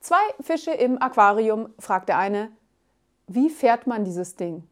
Zwei Fische im Aquarium, fragt der eine. Wie fährt man dieses Ding?